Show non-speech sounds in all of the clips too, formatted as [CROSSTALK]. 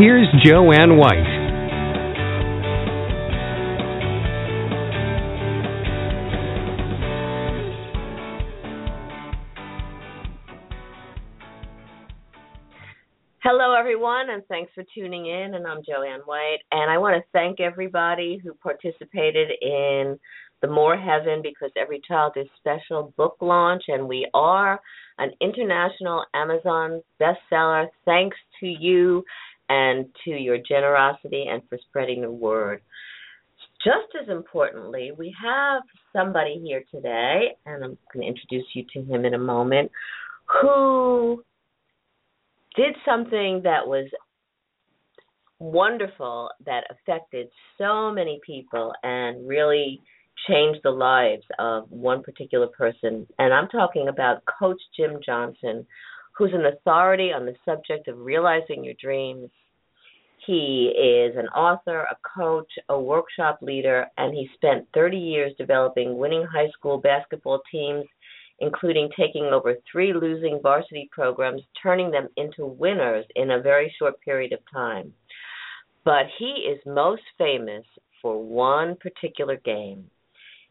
Here's Jo Anne White. Hello, everyone, and thanks for tuning in. And I'm Jo Anne White, and I want to thank everybody who participated in the More Heaven because Every Child is Special book launch, and we are an international Amazon bestseller. Thanks to you and to your generosity and for spreading the word. Just as importantly, we have somebody here today, and I'm going to introduce you to him in a moment, who did something that was wonderful that affected so many people and really changed the lives of one particular person. And I'm talking about Coach Jim Johnson, who's an authority on the subject of realizing your dreams. He is an author, a coach, a workshop leader, and he spent 30 years developing winning high school basketball teams, including taking over three losing varsity programs, turning them into winners in a very short period of time. But he is most famous for one particular game.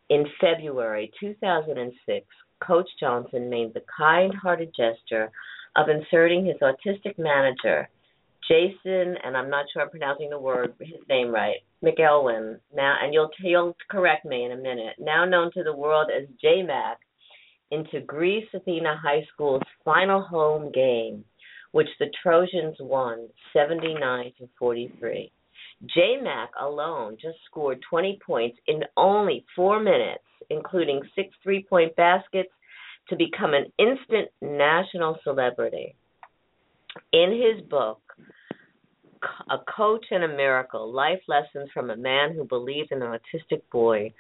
In February 2006, Coach Johnson made the kind hearted gesture of inserting his autistic manager, Jason, and I'm not sure I'm pronouncing the word his name right, McElwain. Now, and you'll you'll correct me in a minute. Now known to the world as J-Mac, into Greece Athena High School's final home game, which the Trojans won 79 to 43. J-Mac alone just scored 20 points in only four minutes, including six three-point baskets, to become an instant national celebrity. In his book, A Coach and a Miracle Life Lessons from a Man Who Believed in an Autistic Boy,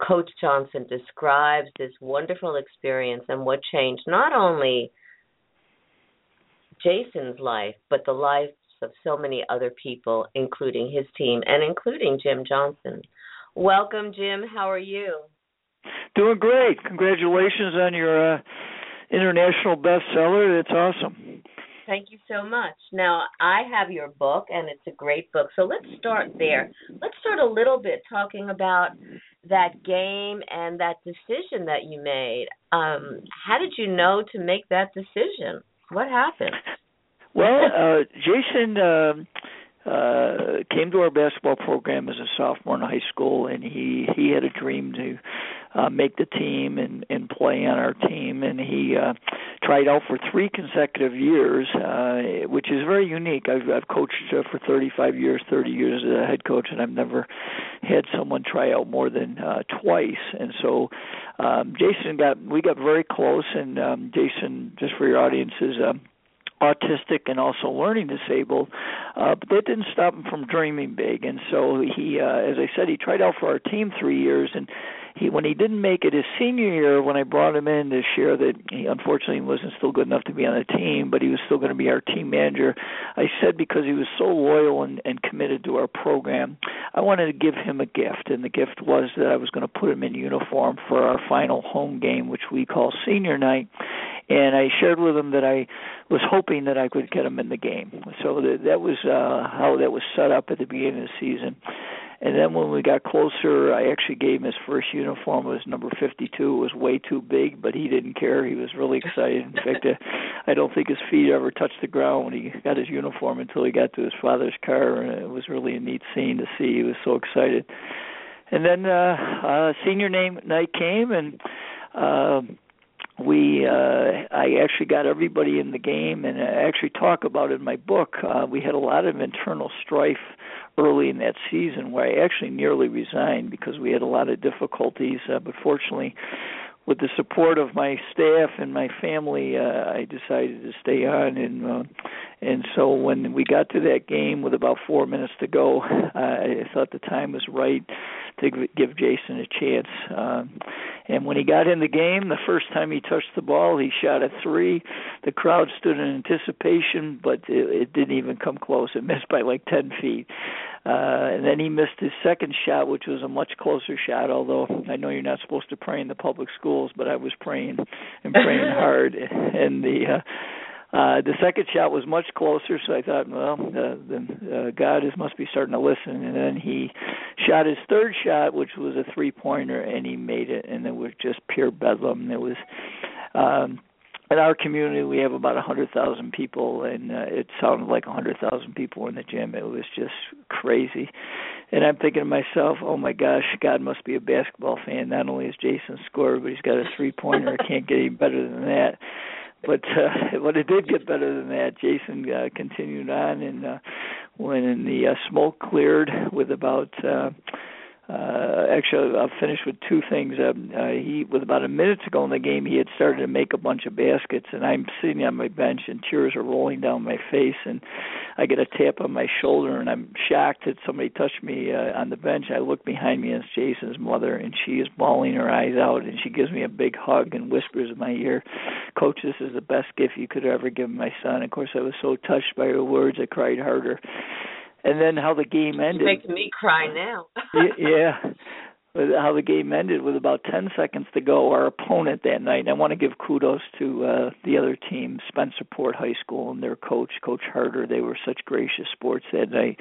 Coach Johnson describes this wonderful experience and what changed not only Jason's life, but the lives of so many other people, including his team and including Jim Johnson. Welcome, Jim. How are you? Doing great. Congratulations on your uh, international bestseller. It's awesome. Thank you so much. Now, I have your book, and it's a great book. So let's start there. Let's start a little bit talking about that game and that decision that you made. Um, how did you know to make that decision? What happened? Well, [LAUGHS] uh, Jason uh, uh, came to our basketball program as a sophomore in high school, and he he had a dream to uh, make the team and and play on our team, and he uh, tried out for three consecutive years, uh, which is very unique. I've I've coached uh, for 35 years, 30 years as a head coach, and I've never had someone try out more than uh, twice. And so, um, Jason got we got very close, and um, Jason, just for your audiences. Um, autistic and also learning disabled, uh, but that didn't stop him from dreaming big. And so he, uh, as I said, he tried out for our team three years, and he when he didn't make it his senior year, when I brought him in to share that he unfortunately wasn't still good enough to be on the team, but he was still going to be our team manager. I said because he was so loyal and, and committed to our program, I wanted to give him a gift, and the gift was that I was going to put him in uniform for our final home game, which we call senior night and I shared with him that I was hoping that I could get him in the game. So that, that was uh, how that was set up at the beginning of the season. And then when we got closer, I actually gave him his first uniform. It was number 52. It was way too big, but he didn't care. He was really excited. In fact, uh, I don't think his feet ever touched the ground when he got his uniform until he got to his father's car. And it was really a neat scene to see. He was so excited. And then uh, uh, senior name night came, and uh, we uh I actually got everybody in the game and I actually talk about it in my book. Uh we had a lot of internal strife early in that season where I actually nearly resigned because we had a lot of difficulties uh, but fortunately with the support of my staff and my family, uh, I decided to stay on. And uh, and so when we got to that game with about four minutes to go, [LAUGHS] uh, I thought the time was right to give Jason a chance. Um, and when he got in the game, the first time he touched the ball, he shot a three. The crowd stood in anticipation, but it, it didn't even come close. It missed by like 10 feet. Uh, and then he missed his second shot, which was a much closer shot. Although I know you're not supposed to pray in the public schools, but I was praying and praying [LAUGHS] hard. And the uh, uh, the second shot was much closer, so I thought, well, uh, the, uh, God is must be starting to listen. And then he shot his third shot, which was a three pointer, and he made it, and it was just pure bedlam. It was. Um, in our community we have about a hundred thousand people and uh, it sounded like a hundred thousand people in the gym. It was just crazy. And i'm thinking to myself oh my gosh god must be a basketball fan. Not only has jason scored but he's got a three pointer it can't get any better than that. But uh, [LAUGHS] but it did get better than that. Jason uh, continued on, and uh, when the uh, smoke cleared with about uh, uh, actually, I'll finish with two things. Um, uh, he, with about a minute to go in the game, he had started to make a bunch of baskets, and I'm sitting on my bench, and tears are rolling down my face, and I get a tap on my shoulder, and I'm shocked that somebody touched me uh, on the bench. I look behind me, and it's Jason's mother, and she is bawling her eyes out, and she gives me a big hug and whispers in my ear, "Coach, this is the best gift you could ever give my son." Of course, I was so touched by her words, I cried harder and then how the game ended. You're making me cry now. yeah, how the game ended with about 10 seconds to go. Our opponent that night. I want to give kudos to uh, the other team, Spencerport High School, and their coach, Coach Harder. They were such gracious sports that night.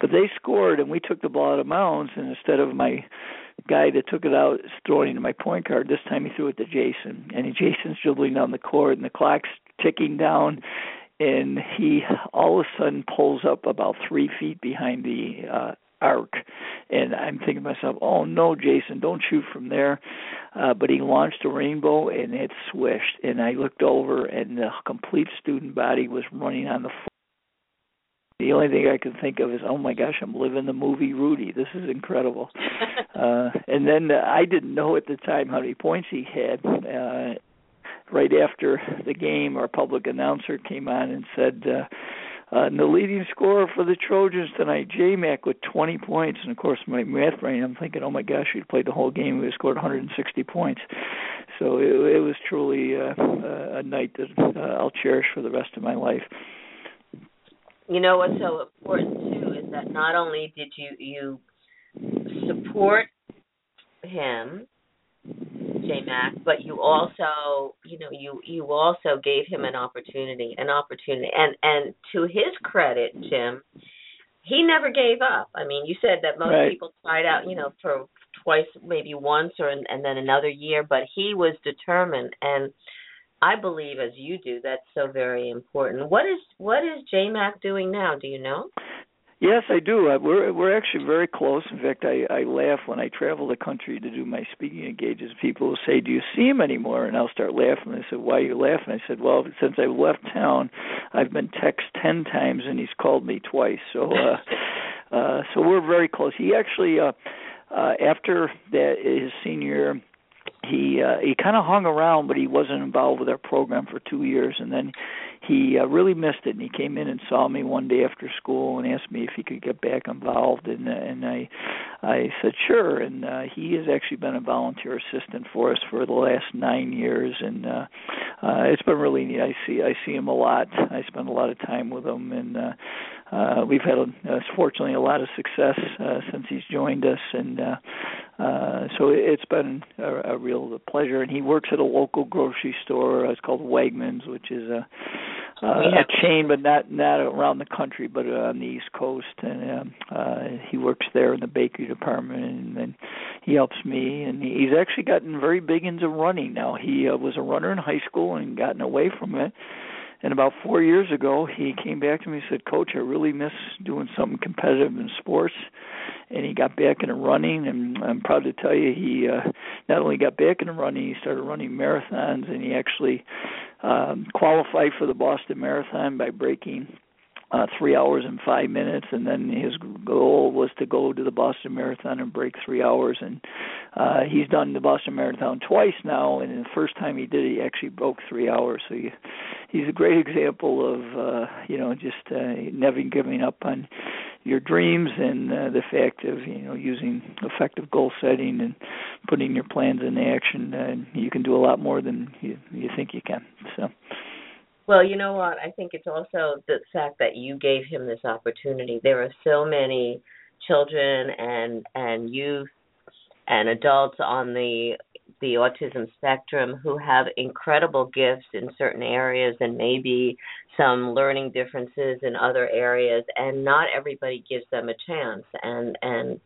But they scored, and we took the ball out of bounds, and instead of my guy that took it out throwing it to my point guard. This time he threw it to Jason, and Jason's dribbling down the court, and the clock's ticking down, and he all of a sudden pulls up about three feet behind the uh, arc and i'm thinking to myself oh no jason don't shoot from there uh, but he launched a rainbow and it swished and i looked over and the complete student body was running on the floor the only thing I could think of is, oh my gosh, I'm living the movie Rudy. This is incredible. [LAUGHS] uh, and then uh, I didn't know at the time how many points he had. Uh, right after the game, our public announcer came on and said, uh, uh, and the leading scorer for the Trojans tonight, J-Mac, with 20 points. And of course, my math brain, I'm thinking, oh my gosh, he'd played the whole game. He scored 160 points. So it, it was truly uh, a night that uh, I'll cherish for the rest of my life. You know what's so important too is that not only did you you support him J-Mac, but you also, you know, you you also gave him an opportunity, an opportunity, and and to his credit, Jim, he never gave up. I mean, you said that most right. people tried out, you know, for twice, maybe once, or and then another year, but he was determined, and I believe, as you do, that's so very important. What is what is J-Mac doing now? Do you know? Yes, I do. Uh, we're we're actually very close. In fact, I I laugh when I travel the country to do my speaking engagements. People will say, "Do you see him anymore?" And I'll start laughing. They said, "Why are you laughing?" I said, "Well, since I left town, I've been text ten times, and he's called me twice. So, uh, uh, so we're very close. He actually, uh, uh, after that his senior year, he uh, he kind of hung around, but he wasn't involved with our program for two years, and then he uh, really missed it. And he came in and saw me one day after school and asked me if he could get back involved, and uh, and I I said sure. And uh, he has actually been a volunteer assistant for us for the last nine years, and uh, uh, it's been really neat. I see I see him a lot. I spend a lot of time with him, and uh, uh, we've had, uh, fortunately, a lot of success uh, since he's joined us, and uh, uh, so it's been a, a real pleasure. And he works at a local grocery store. Uh, it's called Wegmans, which is a uh, a chain, but not not around the country, but uh, on the East Coast. And um, uh, he works there in the bakery department, and, and he helps me. And he's actually gotten very big into running now. He uh, was a runner in high school and gotten away from it and about four years ago, he came back to me and said, Coach, I really miss doing something competitive in sports. And he got back into running, and I'm proud to tell you, he uh, not only got back into running, he started running marathons, and he actually um, qualified for the Boston Marathon by breaking uh, three hours and five minutes, and then his goal was to go to the Boston Marathon and break three hours. And uh, he's done the Boston Marathon twice now, and the first time he did it, he actually broke three hours. So he, he's a great example of uh, you know just uh, never giving up on your dreams and uh, the fact of you know using effective goal setting and putting your plans into action. And you can do a lot more than you you think you can. So. Well, you know what? I think it's also the fact that you gave him this opportunity. There are so many children and and youth and adults on the the autism spectrum who have incredible gifts in certain areas and maybe some learning differences in other areas and not everybody gives them a chance and and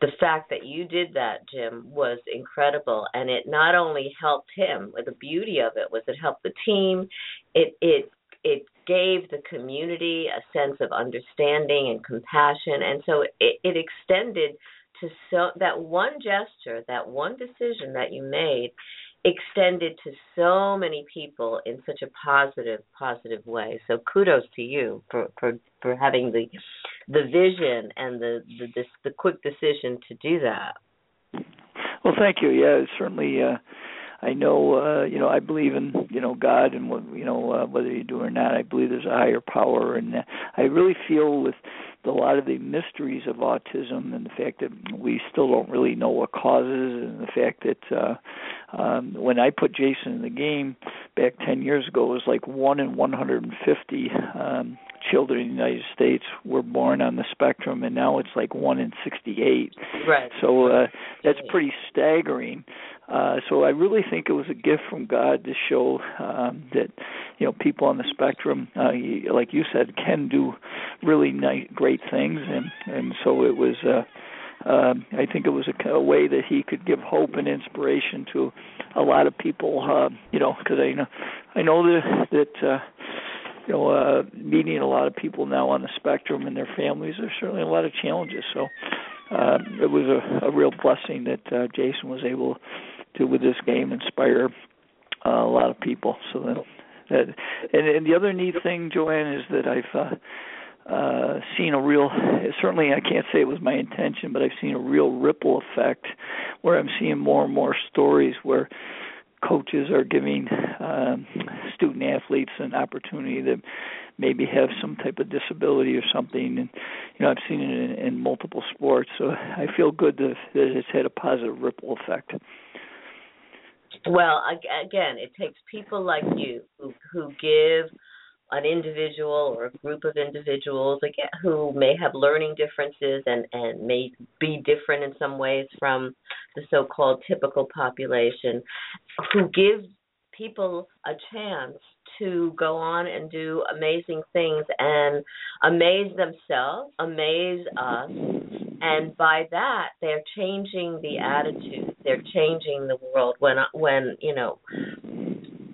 the fact that you did that, Jim, was incredible, and it not only helped him. The beauty of it was it helped the team. It it it gave the community a sense of understanding and compassion, and so it, it extended to so that one gesture, that one decision that you made extended to so many people in such a positive positive way so kudos to you for for for having the the vision and the the the, quick decision to do that. Well thank you. Yeah certainly uh I know, uh, you know, I believe in, you know, God and what, you know, uh, whether you do or not, I believe there's a higher power, and uh, I really feel with a lot of the mysteries of autism and the fact that we still don't really know what causes and the fact that uh um when I put Jason in the game back 10 years ago it was like 1 in 150 um children in the United States were born on the spectrum and now it's like 1 in 68. Right. So uh that's pretty staggering. Uh, so I really think it was a gift from God to show um, that you know people on the spectrum, uh, like you said, can do really nice, great things, and and so it was. Uh, uh, I think it was a, a way that he could give hope and inspiration to a lot of people. Uh, you know, because I know I know that that. Uh, you know, uh, meeting a lot of people now on the spectrum and their families, there's certainly a lot of challenges. So uh, it was a, a real blessing that uh, Jason was able to with this game inspire uh, a lot of people. So that, that and, and the other neat thing, Jo Anne, is that I've uh, uh, seen a real. Certainly, I can't say it was my intention, but I've seen a real ripple effect where I'm seeing more and more stories where coaches are giving um, student athletes an opportunity to maybe have some type of disability or something and you know I've seen it in, in multiple sports so I feel good that, that it's had a positive ripple effect. Well, again, it takes people like you who who give an individual or a group of individuals again who may have learning differences and and may be different in some ways from the so-called typical population who give people a chance to go on and do amazing things and amaze themselves, amaze us, and by that they're changing the attitude. They're changing the world. When when you know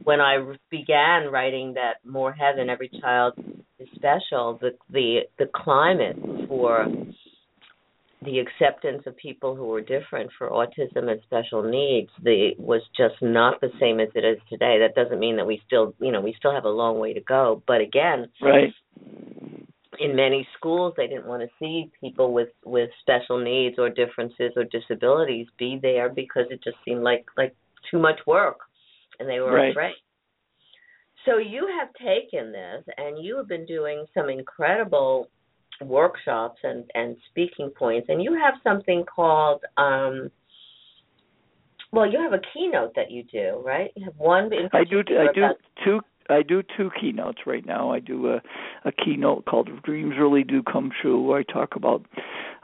when I began writing that more heaven, every child is special. The the the climate for the acceptance of people who were different for autism and special needs the was just not the same as it is today that doesn't mean that we still you know we still have a long way to go but again right in many schools they didn't want to see people with with special needs or differences or disabilities be there because it just seemed like like too much work and they were right. afraid so you have taken this and you have been doing some incredible workshops and and speaking points and you have something called um well you have a keynote that you do right you have one i do i do two I do two keynotes right now. I do a, a keynote called "Dreams Really Do Come True," where I talk about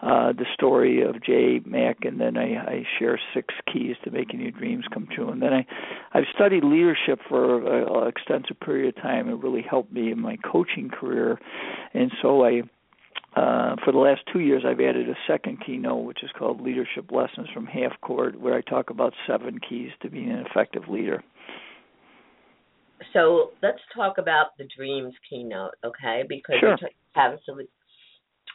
uh, the story of J-Mac, and then I, I share six keys to making your dreams come true. And then I, I've studied leadership for an extensive period of time. It really helped me in my coaching career, and so I uh, for the last two years, I've added a second keynote, which is called Leadership Lessons from Half Court, where I talk about seven keys to being an effective leader. So let's talk about the dreams keynote, okay? Because sure. you have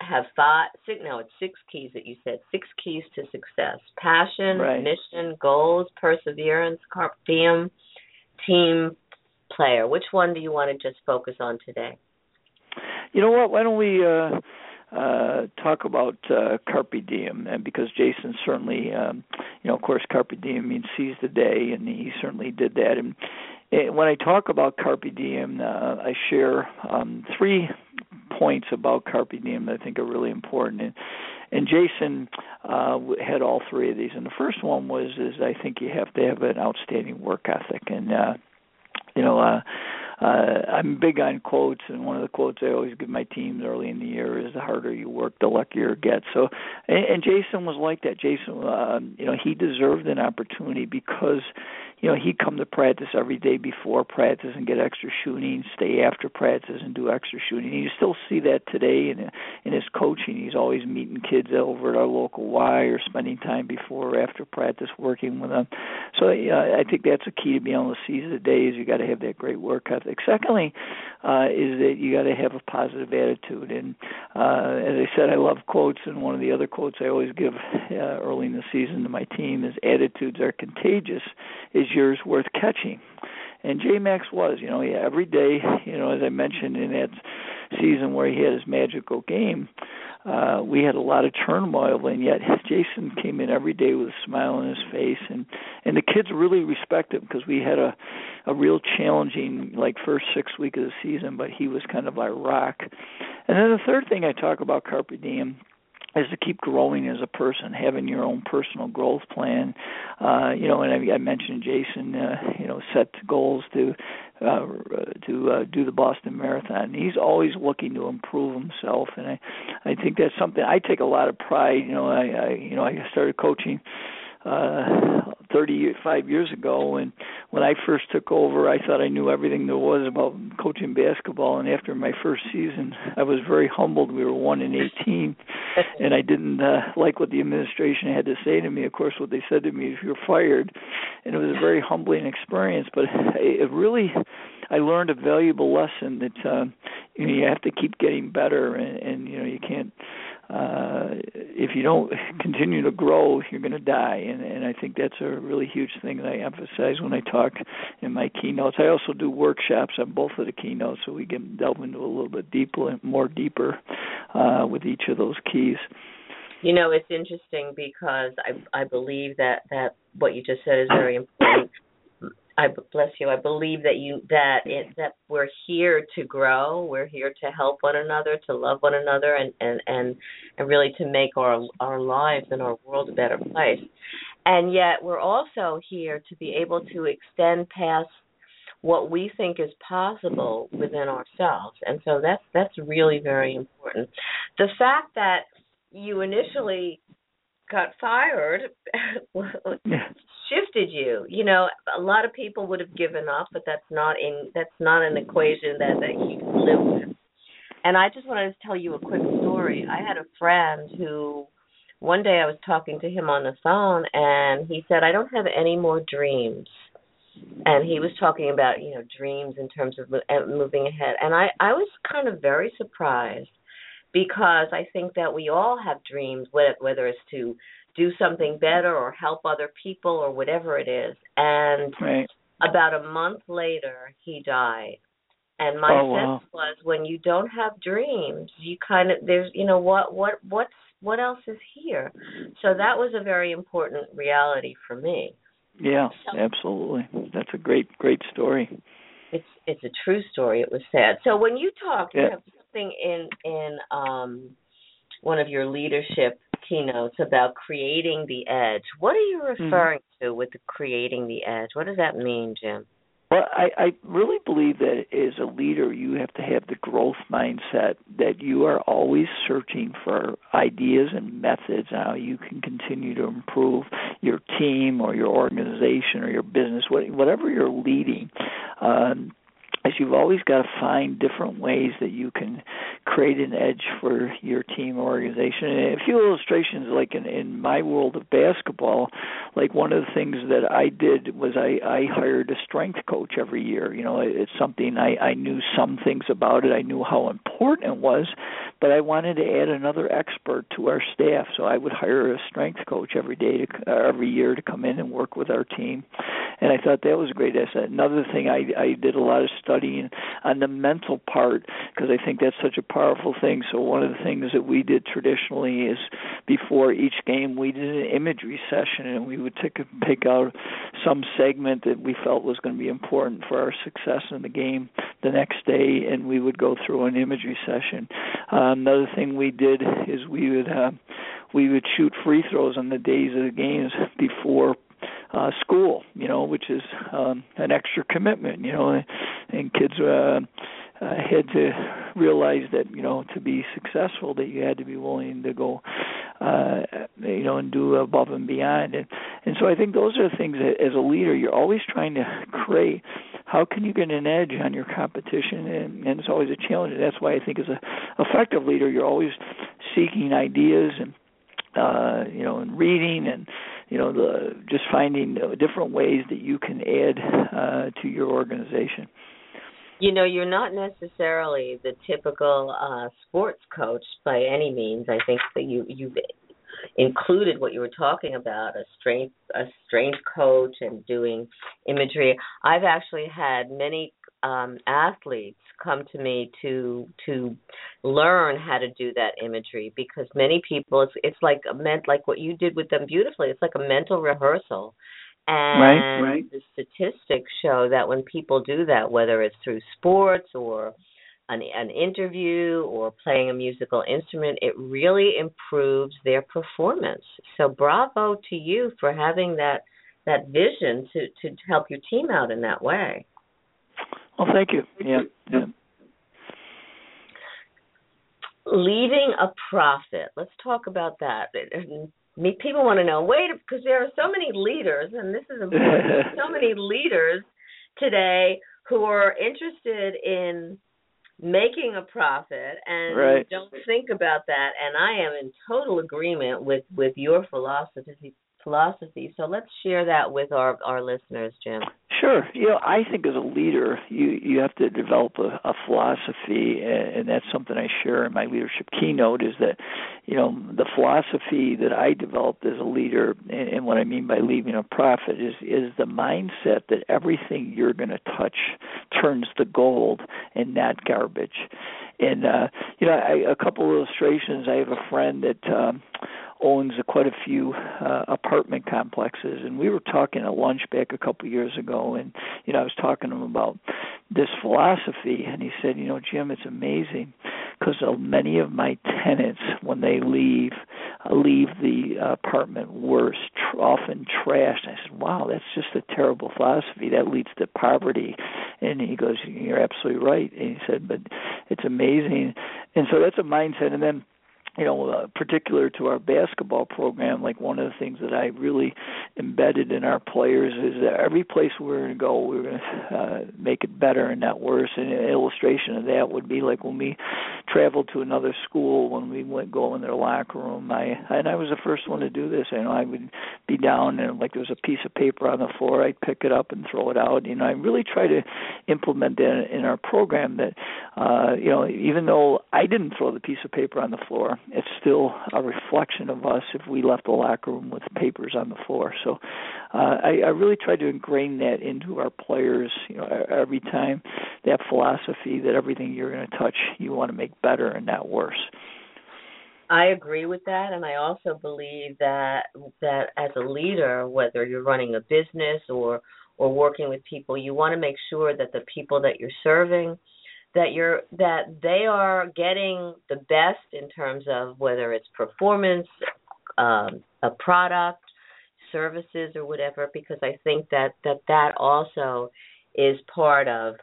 have five, six. No, it's six keys that you said. Six keys to success: passion, right. mission, goals, perseverance, carpe diem, team player. Which one do you want to just focus on today? you know what? Why don't we uh, uh, talk about uh, carpe diem? And because Jason certainly, um, you know, of course, carpe diem means seize the day, and he certainly did that. And when I talk about carpe diem, uh, I share um, three points about carpe diem that I think are really important. And, and Jason uh, had all three of these. And the first one was is I think you have to have an outstanding work ethic. And uh, you know, uh, uh, I'm big on quotes, and one of the quotes I always give my teams early in the year is "The harder you work, the luckier you get." So, and, and Jason was like that. Jason, uh, you know, he deserved an opportunity because you know, he'd come to practice every day before practice and get extra shooting, stay after practice and do extra shooting. And you still see that today in in his coaching. He's always meeting kids over at our local Y or spending time before or after practice working with them. So uh, I think that's a key to being able to seize the day is you got to have that great work ethic. Secondly, uh, is that you got to have a positive attitude. And uh, as I said, I love quotes, and one of the other quotes I always give uh, early in the season to my team is "Attitudes are contagious." Is yours worth catching? And J Max was, you know, he, every day, you know, as I mentioned in that season where he had his magical game, uh, we had a lot of turmoil, and yet [LAUGHS] Jason came in every day with a smile on his face, and and the kids really respect him because we had a a real challenging like first six week of the season, but he was kind of our rock. And then the third thing I talk about Carpe Diem is to keep growing as a person, having your own personal growth plan. Uh, you know, and I, I mentioned Jason, uh, you know, set goals to uh, to uh, do the Boston Marathon. He's always looking to improve himself, and I I think that's something I take a lot of pride. You know, I, I you know I started coaching uh 35 years ago and when I first took over I thought I knew everything there was about coaching basketball and after my first season I was very humbled. We were 1 in 18 [LAUGHS] and I didn't uh, like what the administration had to say to me. Of course what they said to me is you're fired. And it was a very humbling experience but it really I learned a valuable lesson that uh, you know you have to keep getting better and, and you know you can't uh, if you don't [LAUGHS] continue to grow, you're going to die. And, and I think that's a really huge thing that I emphasize when I talk in my keynotes. I also do workshops on both of the keynotes, so we can delve into a little bit deeper, more deeper uh, with each of those keys. You know, it's interesting because I I believe that that what you just said is very [COUGHS] important. I bless you. I believe that you that it that we're here to grow. We're here to help one another, to love one another, and and and and really to make our our lives and our world a better place. And yet, we're also here to be able to extend past what we think is possible within ourselves. And so that's that's really very important. The fact that you initially got fired [LAUGHS] shifted you. You know, a lot of people would have given up, but that's not in that's not an equation that that you live with. And I just wanted to tell you a quick story. I had a friend who one day I was talking to him on the phone and he said, I don't have any more dreams. And he was talking about, you know, dreams in terms of uh, moving ahead. And I I was kind of very surprised because I think that we all have dreams, whether it's to do something better or help other people or whatever it is. And right. about a month later, he died. And my oh, wow. sense was when you don't have dreams, you kind of there's you know what what what's what else is here. So that was a very important reality for me. Yeah, so, absolutely. That's a great great story. It's it's a true story. It was sad. So when you talk, yeah. you have something in in um one of your leadership keynotes about creating the edge. What are you mm-hmm. referring mm-hmm. to with the creating the edge? What does that mean, Jim? Well, I, I really believe that as a leader, you have to have the growth mindset that you are always searching for ideas and methods how you can continue to improve your team or your organization or your business, whatever you're leading. Um, is you've always got to find different ways that you can create an edge for your team or organization. And a few illustrations, like in, in my world of basketball, like one of the things that I did was I, I hired a strength coach every year. You know, it's something I, I knew some things about it. I knew how important it was, but I wanted to add another expert to our staff. So I would hire a strength coach every day to uh, every year to come in and work with our team. and I thought that was a great asset. Another thing, I I did a lot of studying on the mental part because I think that's such a powerful thing. So one of the things that we did traditionally is before each game we did an imagery session, and we would take pick out some segment that we felt was going to be important for our success in the game the next day, and we would go through an imagery session. Uh, another thing we did is we would uh, we would shoot free throws on the days of the games before uh school you know which is um an extra commitment you know and, and kids uh uh, had to realize that you know to be successful that you had to be willing to go uh you know and do above and beyond. And and so I think those are things that as a leader you're always trying to create. How can you get an edge on your competition? And, and it's always a challenge. And that's why I think as a effective leader you're always seeking ideas and uh you know and reading and you know the just finding different ways that you can add uh to your organization. You know you're not necessarily the typical uh sports coach by any means. I think that you you've included what you were talking about a strength a strength coach and doing imagery. I've actually had many um athletes come to me to to learn how to do that imagery because many people it's it's like a meant like what you did with them beautifully. It's like a mental rehearsal. And right, right. the statistics show that when people do that whether it's through sports or an an interview or playing a musical instrument it really improves their performance. So bravo to you for having that that vision to to help your team out in that way well, thank you. Yeah, yeah. Leaving a profit. Let's talk about that. People want to know. Wait, because there are so many leaders, and this is important. so many [LAUGHS] leaders today who are interested in making a profit and right. don't think about that. And I am in total agreement with with your philosophy philosophy. So let's share that with our our listeners, Jim. Sure. You know, I think as a leader, you you have to develop a, a philosophy, and, and that's something I share in my leadership keynote. Is that, you know, the philosophy that I developed as a leader, and, and what I mean by leaving a profit is is the mindset that everything you're going to touch turns to gold and not garbage. And uh, you know, I, a couple of illustrations. I have a friend that. Um, owns quite a few uh, apartment complexes, and we were talking at lunch back a couple of years ago, and you know I was talking to him about this philosophy, and he said, you know, Jim, it's amazing because many of my tenants, when they leave, uh, leave the apartment worse, tr- often trashed. I said, wow, that's just a terrible philosophy. That leads to poverty. And he goes, you're absolutely right. And he said, but it's amazing. And so that's a mindset. And then you know, uh, particular to our basketball program, like one of the things that I really embedded in our players is that every place we're going to go, we're going to uh, make it better and not worse. And an illustration of that would be like when we traveled to another school, when we went go in their locker room. I and I was the first one to do this. I know I would be down and like there was a piece of paper on the floor, I'd pick it up and throw it out. You know, I really try to implement that in our program. That uh, you know, even though I didn't throw the piece of paper on the floor it's still a reflection of us if we left the locker room with papers on the floor. So uh, I, I really try to ingrain that into our players. You know, every time that philosophy that everything you're going to touch, you want to make better and not worse. I agree with that, and I also believe that that as a leader, whether you're running a business or or working with people, you want to make sure that the people that you're serving that you're that they are getting the best in terms of whether it's performance, um, a product, services, or whatever. Because I think that that that also is part of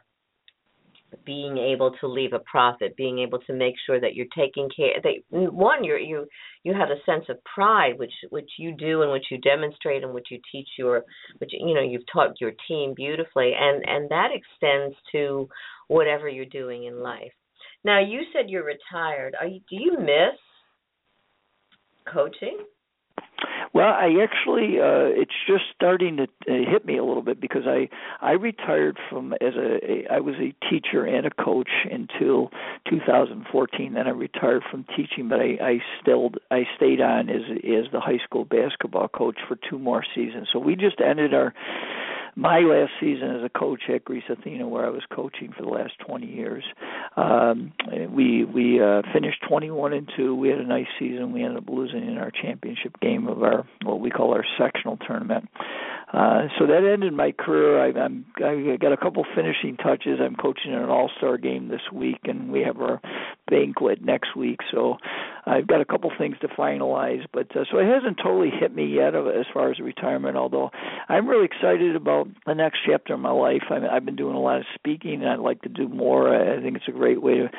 being able to leave a profit, being able to make sure that you're taking care. That one, you you you have a sense of pride, which which you do and which you demonstrate and which you teach your, which you know you've taught your team beautifully, and and that extends to whatever you're doing in life. Now, you said you're retired. Are you, do you miss coaching? Well, I actually uh it's just starting to uh, hit me a little bit because I I retired from as a, a I was a teacher and a coach until 2014 then I retired from teaching but I I still I stayed on as as the high school basketball coach for two more seasons. So we just ended our my last season as a coach at Greece Athena, where I was coaching for the last 20 years, um, we we uh, finished 21 and two. We had a nice season. We ended up losing in our championship game of our what we call our sectional tournament. Uh, so that ended my career. I, I'm I got a couple finishing touches. I'm coaching in an All Star game this week, and we have our banquet next week. So I've got a couple things to finalize. But uh, so it hasn't totally hit me yet as far as retirement. Although I'm really excited about the next chapter of my life. I I've been doing a lot of speaking, and I'd like to do more. I think it's a great way to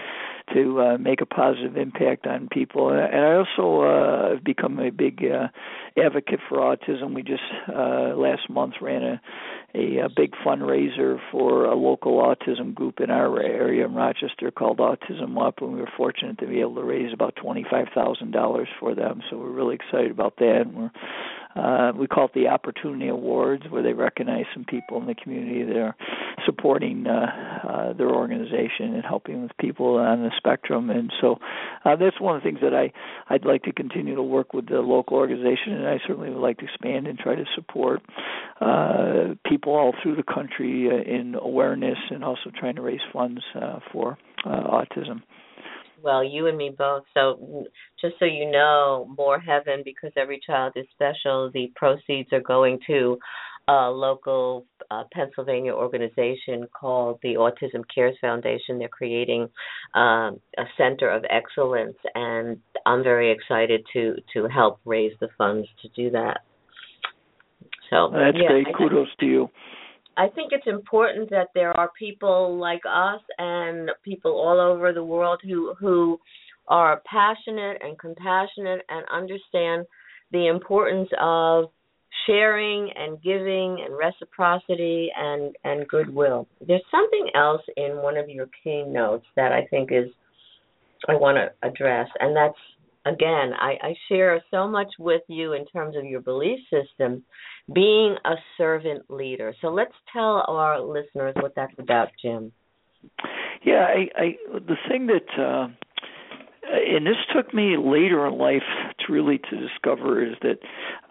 to uh, make a positive impact on people. And I also uh, have become a big uh, advocate for autism. We just uh, last month ran a, a a big fundraiser for a local autism group in our area in Rochester called Autism Up, and we were fortunate to be able to raise about twenty five thousand dollars for them. So we're really excited about that. And we're uh, we call it the Opportunity Awards, where they recognize some people in the community that are supporting uh, uh, their organization and helping with people on the spectrum. And so uh, that's one of the things that I I'd like to continue to work with the local organization, and I certainly would like to expand and try to support uh, people all through the country uh, in awareness and also trying to raise funds uh, for uh, autism. Well, you and me both. So, just so you know, More Heaven, because every child is special, the proceeds are going to a local uh, Pennsylvania organization called the Autism Cares Foundation. They're creating um, a center of excellence, and I'm very excited to to help raise the funds to do that. So that's yeah, great. Kudos to you. I think it's important that there are people like us and people all over the world who who are passionate and compassionate and understand the importance of sharing and giving and reciprocity and and goodwill. There's something else in one of your keynotes that I think is I want to address and that's again I, I share so much with you in terms of your belief system being a servant leader. So let's tell our listeners what that's about, Jim. Yeah, I, I the thing that uh, and this took me later in life to really to discover is that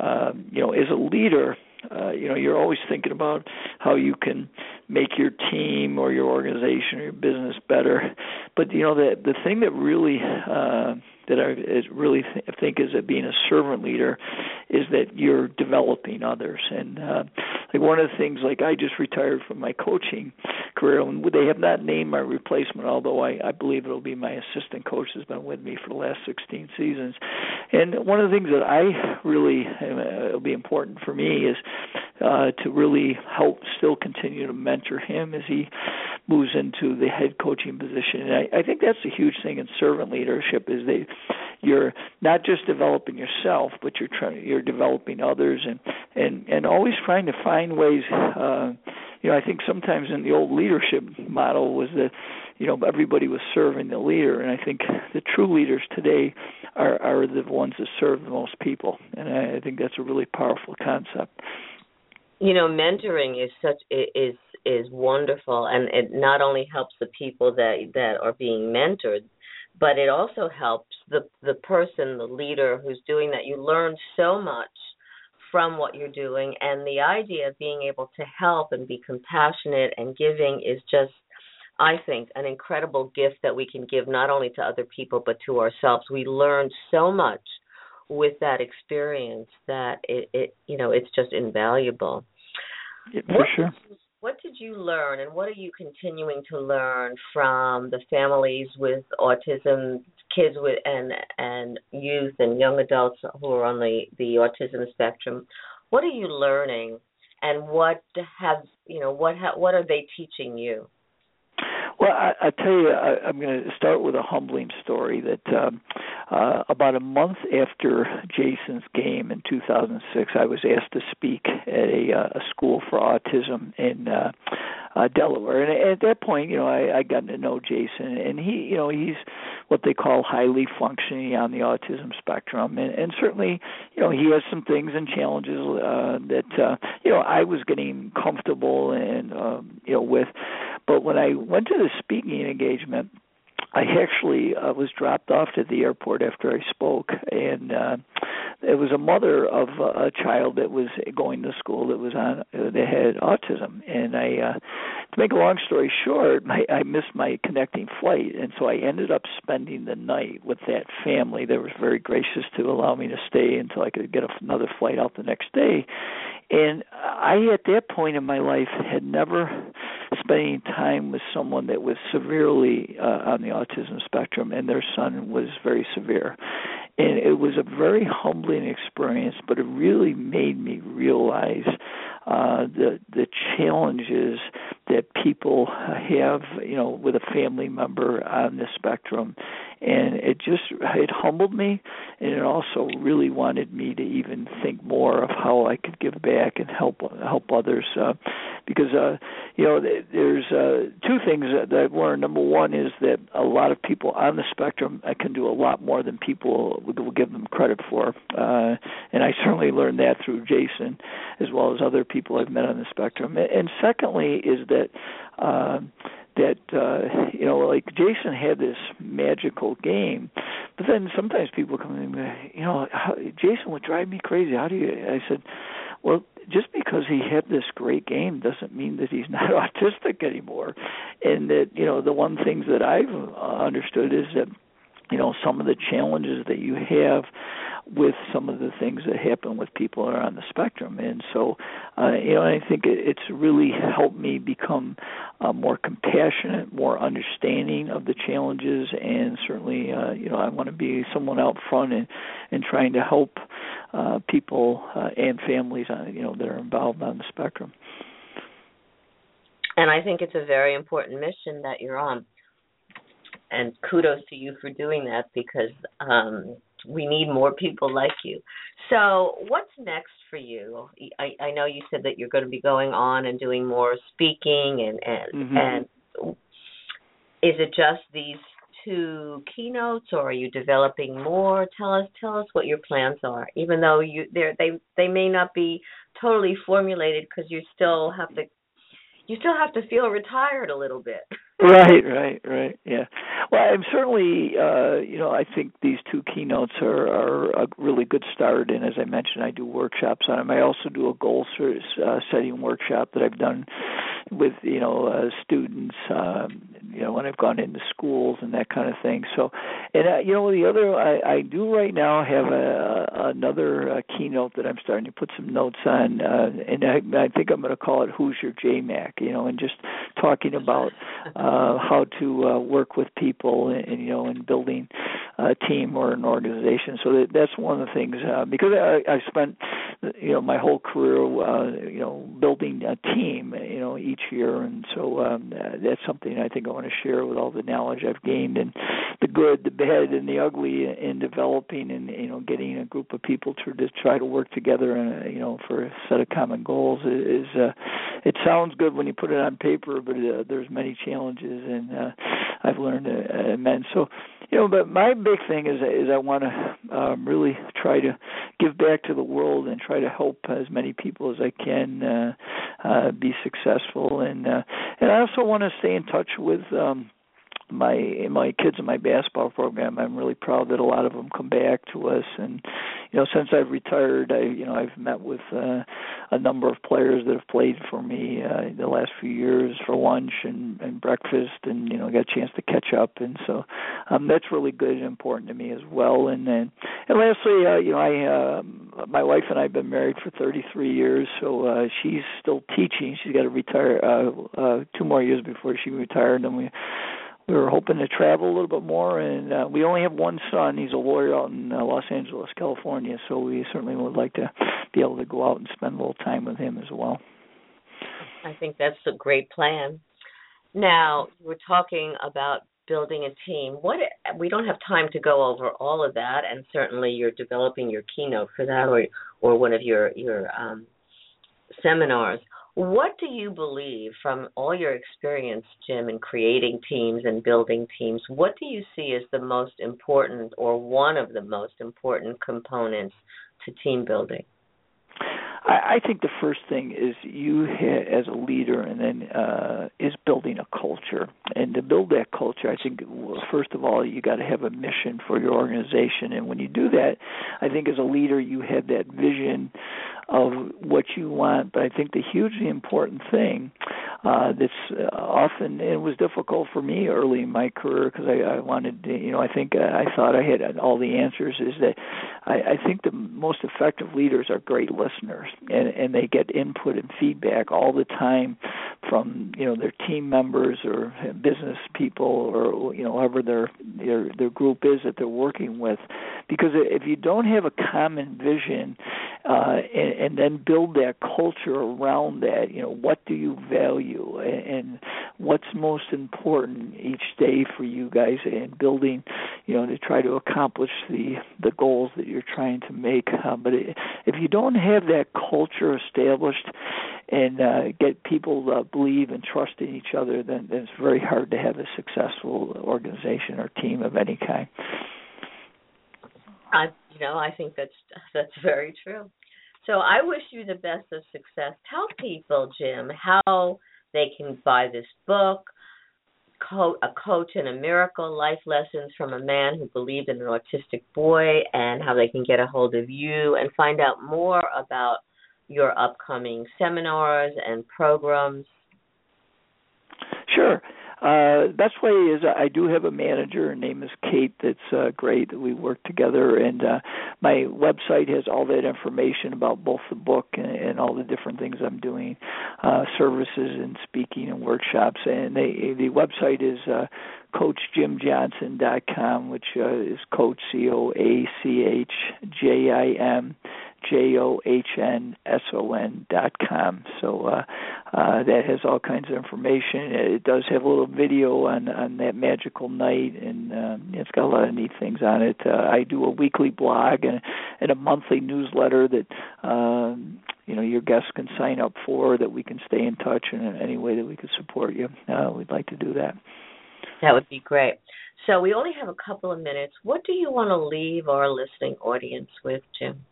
um, you know as a leader uh, you know you're always thinking about how you can make your team or your organization or your business better but you know the the thing that really uh, that I really th- think is that being a servant leader is that you're developing others. And uh, like one of the things, like I just retired from my coaching career, and they have not named my replacement, although I, I believe it'll be my assistant coach has been with me for the last 16 seasons. And one of the things that I really uh, it'll be important for me is uh, to really help still continue to mentor him as he moves into the head coaching position. And I, I think that's a huge thing in servant leadership is that you're not just developing yourself, but you're trying you're developing others and and and always trying to find ways. Uh, you know, I think sometimes in the old leadership model was that you know everybody was serving the leader, and I think the true leaders today are are the ones that serve the most people, and I, I think that's a really powerful concept. You know, mentoring is such is is wonderful, and it not only helps the people that that are being mentored, but it also helps the the person, the leader who's doing that. You learn so much from what you're doing, and the idea of being able to help and be compassionate and giving is just I think an incredible gift that we can give not only to other people but to ourselves. We learn so much with that experience that it, it you know it's just invaluable. Yeah, for sure what did you learn and what are you continuing to learn from the families with autism kids with and and youth and young adults who are on the the autism spectrum? What are you learning and what have you know what ha, what are they teaching you well, I, I tell you, I, I'm going to start with a humbling story that um, uh, about a month after Jason's game in 2006, I was asked to speak at a, uh, a school for autism in uh, uh, Delaware, and at that point, you know, I, I got to know Jason, and he, you know, he's what they call highly functioning on the autism spectrum, and, and certainly, you know, he has some things and challenges uh, that uh, you know I was getting comfortable and um, you know with but when I went to the speaking engagement, I actually uh, was dropped off at the airport after I spoke, and uh, it was a mother of a child that was going to school that was on that had autism, and I. uh to make a long story short, my, I missed my connecting flight, and so I ended up spending the night with that family. They were very gracious to allow me to stay until I could get another flight out the next day. And I, at that point in my life, had never spent any time with someone that was severely uh, on the autism spectrum, and their son was very severe. And it was a very humbling experience, but it really made me realize uh, the the challenges that people have, you know, with a family member on the spectrum, and it just it humbled me, and it also really wanted me to even think more of how I could give back and help help others, uh, because uh, you know there's uh, two things that I've learned. Number one is that a lot of people on the spectrum can do a lot more than people will give them credit for, uh, and I certainly learned that through Jason, as well as other people I've met on the spectrum. And secondly, is that uh, that uh, you know, like Jason had this magical game, but then sometimes people come in, and you know, how, Jason would drive me crazy. How do you? I said, well, just because he had this great game doesn't mean that he's [LAUGHS] not autistic anymore, and that you know, the one things that I've uh, understood is that you know some of the challenges that you have with some of the things that happen with people that are on the spectrum. And so, uh, you know, I think it, it's really helped me become uh, more compassionate, more understanding of the challenges, and certainly, uh, you know, I want to be someone out front and and trying to help uh, people uh, and families, uh, you know, that are involved on the spectrum. And I think it's a very important mission that you're on. And kudos to you for doing that because um, we need more people like you. So, what's next for you? I, I know you said that you're going to be going on and doing more speaking, and and mm-hmm. and is it just these two keynotes, or are you developing more? Tell us tell us what your plans are. Even though you they they they may not be totally formulated because you still have to you still have to feel retired a little bit. [LAUGHS] [LAUGHS] right, right, right. Yeah. Well, I'm certainly, uh, you know, I think these two keynotes are, are a really good start. And as I mentioned, I do workshops on them. I also do a goal uh, setting workshop that I've done with, you know, uh, students, um, you know, when I've gone into schools and that kind of thing. So, and uh, you know, the other I, I do right now have a, another uh, keynote that I'm starting to put some notes on, uh, and I, I think I'm going to call it "Who's Your J-Mac," you know, and just talking about. Uh, uh, how to uh, work with people and, and you know in building a team or an organization. So that, that's one of the things uh, because I, I spent you know my whole career uh, you know building a team you know each year, and so um, that's something I think I want to share with all the knowledge I've gained and the good, the bad, and the ugly in developing and you know getting a group of people to try to work together and you know for a set of common goals is uh, it sounds good when you put it on paper, but uh, there's many challenges and uh, I've learned uh, immense. So you know, but my big thing is is I want to um, really try to give back to the world and try to help as many people as I can uh, uh, be successful, and uh, and I also want to stay in touch with. Um, my my kids in my basketball program i'm really proud that a lot of them come back to us. And you know since i've retired i you know i've met with uh, a number of players that have played for me uh, the last few years for lunch and and breakfast and you know got a chance to catch up. And so um that's really good and important to me as well. And then and lastly uh, you know i uh, my wife and i've been married for 33 years. So uh she's still teaching. She's got to retire uh uh two more years before she retired and we we were hoping to travel a little bit more, and uh, we only have one son. He's a lawyer out in uh, Los Angeles, California, so we certainly would like to be able to go out and spend a little time with him as well. I think that's a great plan. Now, we're talking about building a team. What we don't have time to go over all of that, and certainly you're developing your keynote for that, or or one of your your um, seminars. What do you believe from all your experience, Jim, in creating teams and building teams? What do you see as the most important or one of the most important components to team building? I, I think the first thing is you as a leader, and then uh, is building a culture. And to build that culture, I think well, first of all you got to have a mission for your organization. And when you do that, I think as a leader you have that vision of what you want. But I think the hugely important thing uh, that's uh, often it was difficult for me early in my career because I, I wanted to, you know I think uh, I thought I had all the answers. Is that I, I think the most effective leaders are great listeners and and they get input and feedback all the time from you know their team members or business people or you know whoever their their their group is that they're working with because if you don't have a common vision uh, and, and then build that culture around that. You know, what do you value, and, and what's most important each day for you guys in building, you know, to try to accomplish the the goals that you're trying to make. Uh, but it, if you don't have that culture established and uh, get people uh, believe and trust in each other, then, then it's very hard to have a successful organization or team of any kind. I, you know, I think that's that's very true. So I wish you the best of success. Tell people, Jim, how they can buy this book, a coach in a miracle, life lessons from a man who believed in an autistic boy, and how they can get a hold of you and find out more about your upcoming seminars and programs. Sure. Uh, best way is I do have a manager. Her name is Kate. That's uh, great. We work together, and uh, my website has all that information about both the book and, and all the different things I'm doing, uh, services and speaking and workshops. And they, the website is uh, CoachJimJohnson.com, which uh, is Coach C O A C H J I M J O H N S O N dot com. So uh, uh, that has all kinds of information. It does have a little video on on that magical night, and uh, it's got a lot of neat things on it. Uh, I do a weekly blog and and a monthly newsletter that. Um, you know your guests can sign up for that we can stay in touch in any way that we can support you uh, we'd like to do that that would be great so we only have a couple of minutes what do you want to leave our listening audience with jim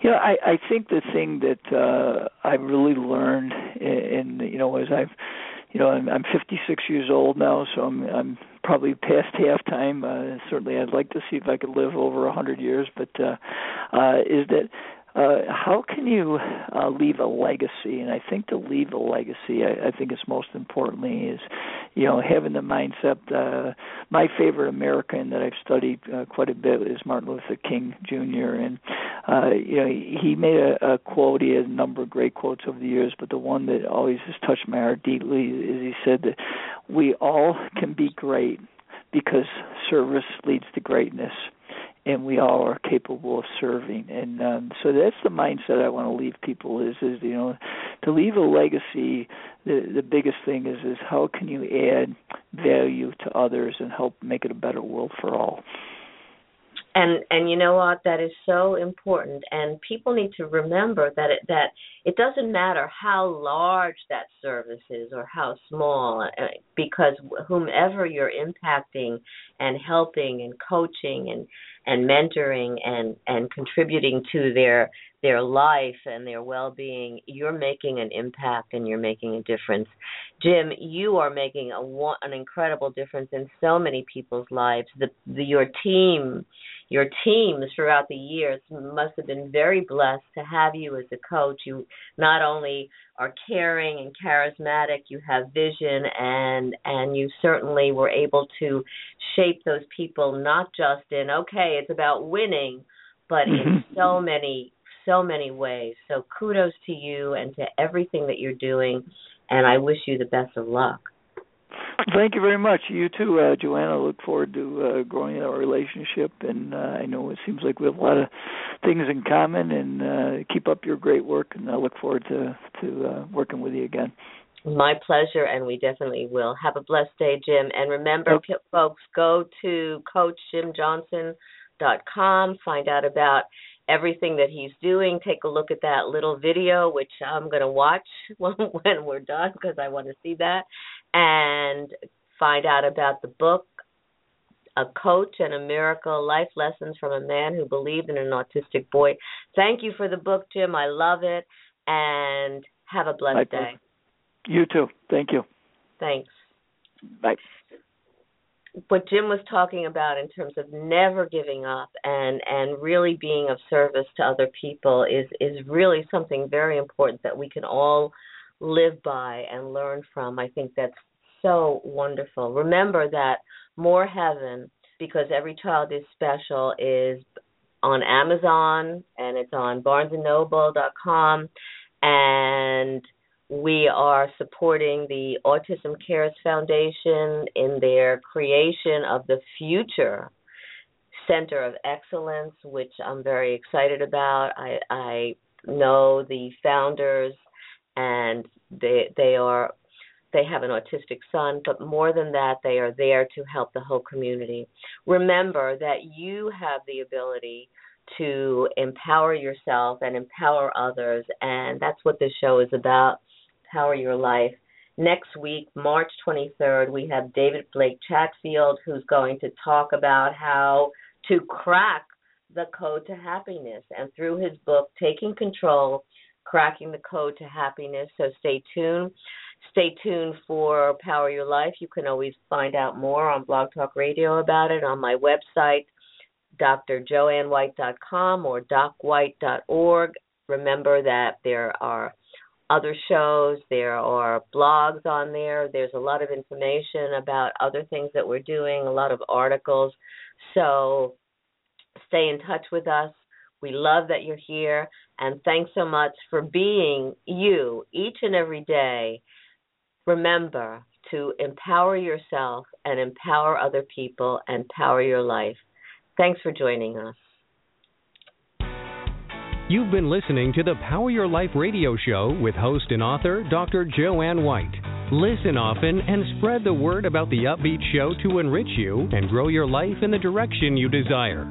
you know, I I think the thing that uh I've really learned in, in you know as I've you know I'm I'm 56 years old now, so I'm I'm probably past halftime. Uh, certainly, I'd like to see if I could live over a 100 years, but uh, uh, is that uh, how can you uh, leave a legacy? And I think to leave a legacy, I, I think it's most importantly is, you know, having the mindset. Uh, my favorite American that I've studied uh, quite a bit is Martin Luther King Jr. And uh, you know, he made a, a quote. He had a number of great quotes over the years, but the one that always has touched my heart deeply is he said that we all can be great because service leads to greatness and we all are capable of serving. And um, so that's the mindset i want to leave people is is you know to leave a legacy the the biggest thing is is how can you add value to others and help make it a better world for all? And and you know what? That is so important. And people need to remember that it that it doesn't matter how large that service is or how small uh, because whomever you're impacting and helping and coaching and and mentoring and and contributing to their their life and their well-being you're making an impact and you're making a difference. Jim you are making a an incredible difference in so many people's lives. The, the your team your teams throughout the years must have been very blessed to have you as a coach. You not only are caring and charismatic you have vision and and you certainly were able to shape those people not just in okay it's about winning but in mm-hmm. so many so many ways. So kudos to you and to everything that you're doing and i wish you the best of luck [LAUGHS] Thank you very much. You too, uh, Jo Anne. Look forward to uh, growing our relationship, and uh, I know it seems like we have a lot of things in common. And uh, keep up your great work, and I look forward to to uh, working with you again. My pleasure, and we definitely will. Have a blessed day, Jim. And remember, okay. folks, go to CoachJimJohnson.com. Find out about everything that he's doing. Take a look at that little video, which I'm going to watch [LAUGHS] when, when we're done because I want to see that, and find out about the book a coach and a miracle life lessons from a man who believed in an autistic boy. Thank you for the book, Jim. I love it. And have a blessed day. You too. Thank you. Thanks. Bye. What Jim was talking about in terms of never giving up and and really being of service to other people is is really something very important that we can all live by and learn from. I think that's so wonderful. Remember that More Heaven because every child is special is on Amazon and it's on barnesandnoble.com and we are supporting the Autism Cares Foundation in their creation of the future Center of Excellence, which I'm very excited about. I, I know the founders, and they they are they have an autistic son, but more than that, they are there to help the whole community. Remember that you have the ability to empower yourself and empower others, and that's what this show is about Power Your Life. Next week, March 23rd, we have David Blake Chatfield who's going to talk about how to crack the code to happiness. And through his book, Taking Control, Cracking the Code to Happiness. So stay tuned. Stay tuned for Power Your Life. You can always find out more on Blog Talk Radio about it on my website, drjoannewhite.com or docwhite.org. Remember that there are other shows, there are blogs on there, there's a lot of information about other things that we're doing, a lot of articles. So stay in touch with us. We love that you're here, and thanks so much for being you each and every day. Remember to empower yourself and empower other people and power your life. Thanks for joining us. You've been listening to the Power Your Life radio show with host and author Dr. Jo Anne White. Listen often and spread the word about the upbeat show to enrich you and grow your life in the direction you desire.